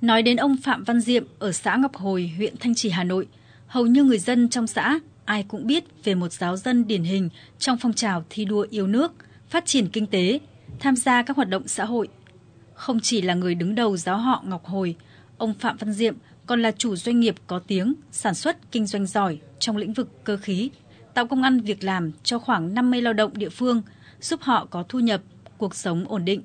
Nói đến ông Phạm Văn Diệm ở xã Ngọc Hồi, huyện Thanh Trì, Hà Nội, hầu như người dân trong xã ai cũng biết về một giáo dân điển hình trong phong trào thi đua yêu nước, phát triển kinh tế, tham gia các hoạt động xã hội. Không chỉ là người đứng đầu giáo họ Ngọc Hồi, ông Phạm Văn Diệm còn là chủ doanh nghiệp có tiếng, sản xuất kinh doanh giỏi trong lĩnh vực cơ khí, tạo công ăn việc làm cho khoảng 50 lao động địa phương, giúp họ có thu nhập, cuộc sống ổn định.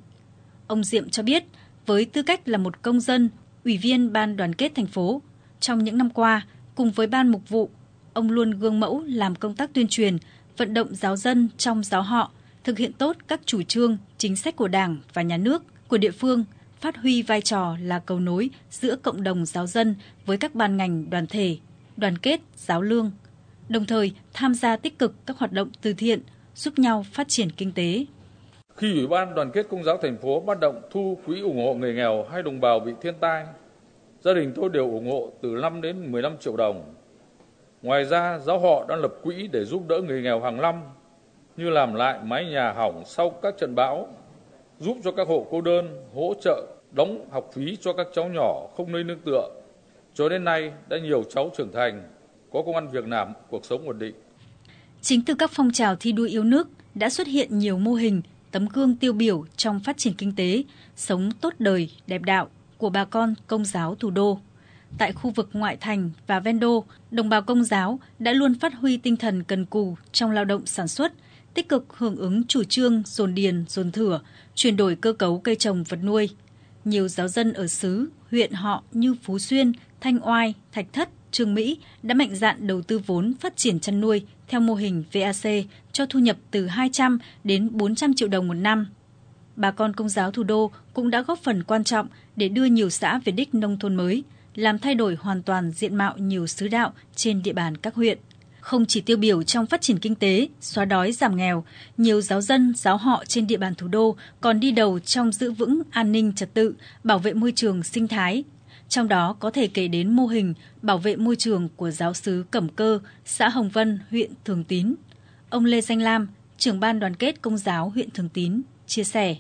Ông Diệm cho biết, với tư cách là một công dân, ủy viên Ban đoàn kết thành phố, trong những năm qua, cùng với Ban mục vụ, ông luôn gương mẫu làm công tác tuyên truyền, vận động giáo dân trong giáo họ, thực hiện tốt các chủ trương, chính sách của Đảng và Nhà nước, của địa phương, phát huy vai trò là cầu nối giữa cộng đồng giáo dân với các ban ngành đoàn thể, đoàn kết, giáo lương, đồng thời tham gia tích cực các hoạt động từ thiện, giúp nhau phát triển kinh tế. Khi Ủy ban Đoàn kết Công giáo thành phố bắt động thu quỹ ủng hộ người nghèo hay đồng bào bị thiên tai, gia đình tôi đều ủng hộ từ 5 đến 15 triệu đồng. Ngoài ra, giáo họ đang lập quỹ để giúp đỡ người nghèo hàng năm, như làm lại mái nhà hỏng sau các trận bão, giúp cho các hộ cô đơn, hỗ trợ đóng học phí cho các cháu nhỏ không nơi nương tựa. Cho đến nay, đã nhiều cháu trưởng thành, có công ăn việc làm, cuộc sống ổn định. Chính từ các phong trào thi đua yêu nước đã xuất hiện nhiều mô hình, tấm gương tiêu biểu trong phát triển kinh tế, sống tốt đời, đẹp đạo của bà con công giáo thủ đô. Tại khu vực ngoại thành và ven đô, đồng bào công giáo đã luôn phát huy tinh thần cần cù trong lao động sản xuất, tích cực hưởng ứng chủ trương dồn điền, dồn thửa, chuyển đổi cơ cấu cây trồng vật nuôi. Nhiều giáo dân ở xứ, huyện họ như Phú Xuyên, Thanh Oai, Thạch Thất, Trương Mỹ đã mạnh dạn đầu tư vốn phát triển chăn nuôi theo mô hình VAC cho thu nhập từ 200 đến 400 triệu đồng một năm. Bà con công giáo thủ đô cũng đã góp phần quan trọng để đưa nhiều xã về đích nông thôn mới, làm thay đổi hoàn toàn diện mạo nhiều xứ đạo trên địa bàn các huyện. Không chỉ tiêu biểu trong phát triển kinh tế, xóa đói giảm nghèo, nhiều giáo dân, giáo họ trên địa bàn thủ đô còn đi đầu trong giữ vững an ninh trật tự, bảo vệ môi trường sinh thái, trong đó có thể kể đến mô hình bảo vệ môi trường của giáo sứ Cẩm Cơ, xã Hồng Vân, huyện Thường Tín. Ông Lê Danh Lam, trưởng ban đoàn kết công giáo huyện Thường Tín, chia sẻ.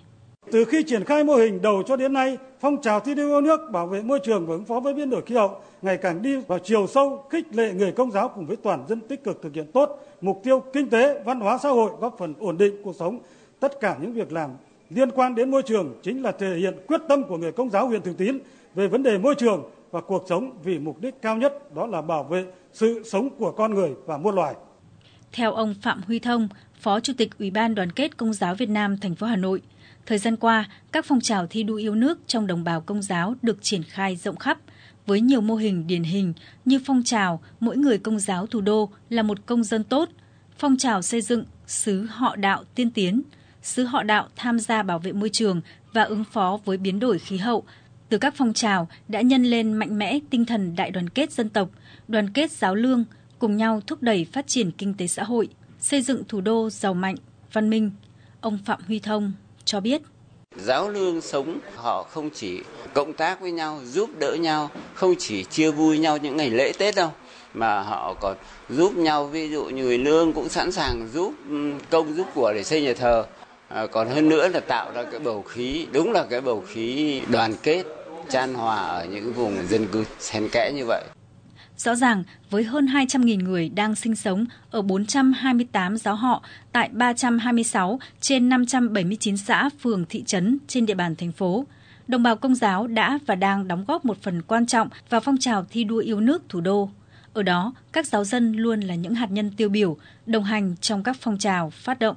Từ khi triển khai mô hình đầu cho đến nay, phong trào thi đua yêu nước bảo vệ môi trường và ứng phó với biến đổi khí hậu ngày càng đi vào chiều sâu, khích lệ người công giáo cùng với toàn dân tích cực thực hiện tốt mục tiêu kinh tế, văn hóa xã hội góp phần ổn định cuộc sống. Tất cả những việc làm liên quan đến môi trường chính là thể hiện quyết tâm của người công giáo huyện Thường Tín về vấn đề môi trường và cuộc sống vì mục đích cao nhất đó là bảo vệ sự sống của con người và muôn loài. Theo ông Phạm Huy Thông, Phó Chủ tịch Ủy ban Đoàn kết Công giáo Việt Nam thành phố Hà Nội, thời gian qua, các phong trào thi đua yêu nước trong đồng bào công giáo được triển khai rộng khắp với nhiều mô hình điển hình như phong trào mỗi người công giáo thủ đô là một công dân tốt, phong trào xây dựng xứ họ đạo tiên tiến, sứ họ đạo tham gia bảo vệ môi trường và ứng phó với biến đổi khí hậu từ các phong trào đã nhân lên mạnh mẽ tinh thần đại đoàn kết dân tộc, đoàn kết giáo lương, cùng nhau thúc đẩy phát triển kinh tế xã hội, xây dựng thủ đô giàu mạnh, văn minh. Ông Phạm Huy Thông cho biết. Giáo lương sống họ không chỉ cộng tác với nhau, giúp đỡ nhau, không chỉ chia vui nhau những ngày lễ Tết đâu, mà họ còn giúp nhau, ví dụ như người lương cũng sẵn sàng giúp ừ, công giúp của để xây nhà thờ à, còn hơn nữa là tạo ra cái bầu khí đúng là cái bầu khí đoàn kết chan hòa ở những vùng dân cư xen kẽ như vậy. Rõ ràng, với hơn 200.000 người đang sinh sống ở 428 giáo họ tại 326 trên 579 xã, phường, thị trấn trên địa bàn thành phố, đồng bào công giáo đã và đang đóng góp một phần quan trọng vào phong trào thi đua yêu nước thủ đô. Ở đó, các giáo dân luôn là những hạt nhân tiêu biểu, đồng hành trong các phong trào phát động.